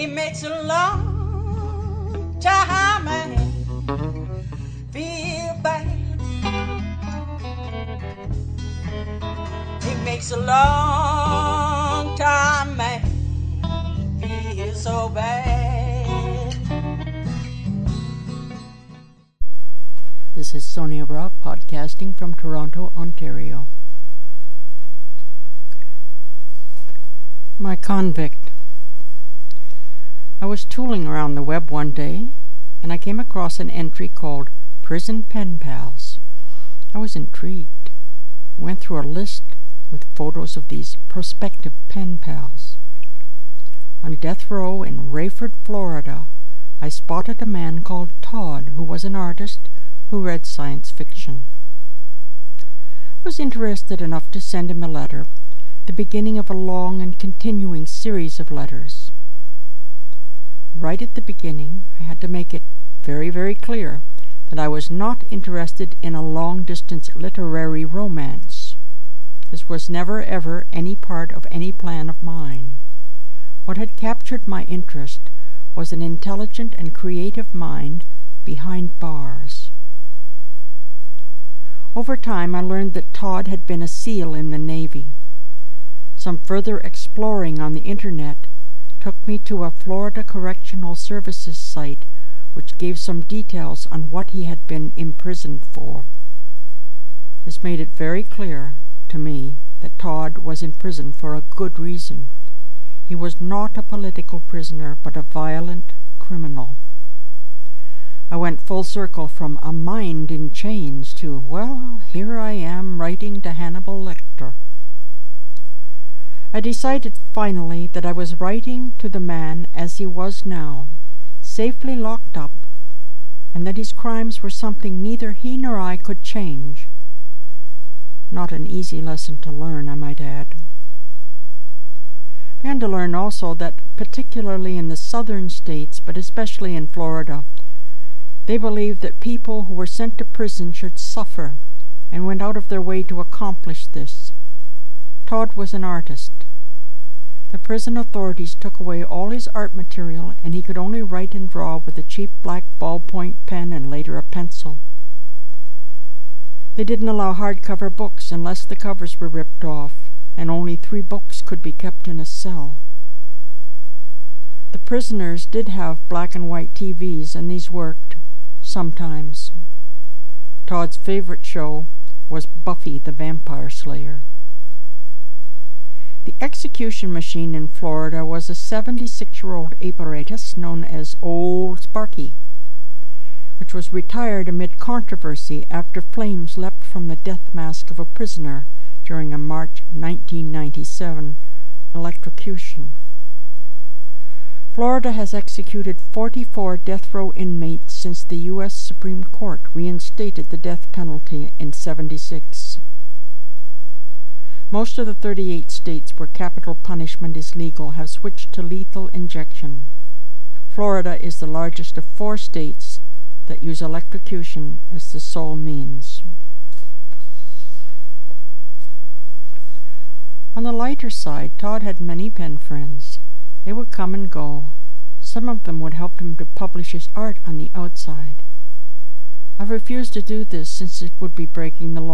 It makes a long time man feel bad. It makes a long time man feel so bad. This is Sonia Brock podcasting from Toronto, Ontario. My convict. I was tooling around the web one day and I came across an entry called Prison Pen Pals. I was intrigued. Went through a list with photos of these prospective pen pals. On death row in Raiford, Florida, I spotted a man called Tod who was an artist who read science fiction. I was interested enough to send him a letter, the beginning of a long and continuing series of letters. Right at the beginning, I had to make it very, very clear that I was not interested in a long-distance literary romance. This was never ever any part of any plan of mine. What had captured my interest was an intelligent and creative mind behind bars. Over time, I learned that Tod had been a SEAL in the Navy. Some further exploring on the internet took me to a Florida Correctional Services site which gave some details on what he had been imprisoned for. This made it very clear to me that Tod was in prison for a good reason. He was not a political prisoner, but a violent criminal. I went full circle from a mind in chains to, well, here I am writing to Hannibal Lecter. I decided finally that I was writing to the man as he was now, safely locked up, and that his crimes were something neither he nor I could change. Not an easy lesson to learn, I might add. Began to learn also that, particularly in the southern states, but especially in Florida, they believed that people who were sent to prison should suffer, and went out of their way to accomplish this. Tod was an artist. The prison authorities took away all his art material, and he could only write and draw with a cheap black ballpoint pen and later a pencil. They didn't allow hardcover books unless the covers were ripped off, and only three books could be kept in a cell. The prisoners did have black and white TVs, and these worked sometimes. Tod's favorite show was Buffy the Vampire Slayer. The execution machine in Florida was a 76-year-old apparatus known as Old Sparky, which was retired amid controversy after flames leapt from the death mask of a prisoner during a March 1997 electrocution. Florida has executed 44 death row inmates since the U.S. Supreme Court reinstated the death penalty in 76. Most of the 38 states where capital punishment is legal have switched to lethal injection. Florida is the largest of four states that use electrocution as the sole means. On the lighter side, Tod had many pen friends. They would come and go. Some of them would help him to publish his art on the outside. I've refused to do this since it would be breaking the law.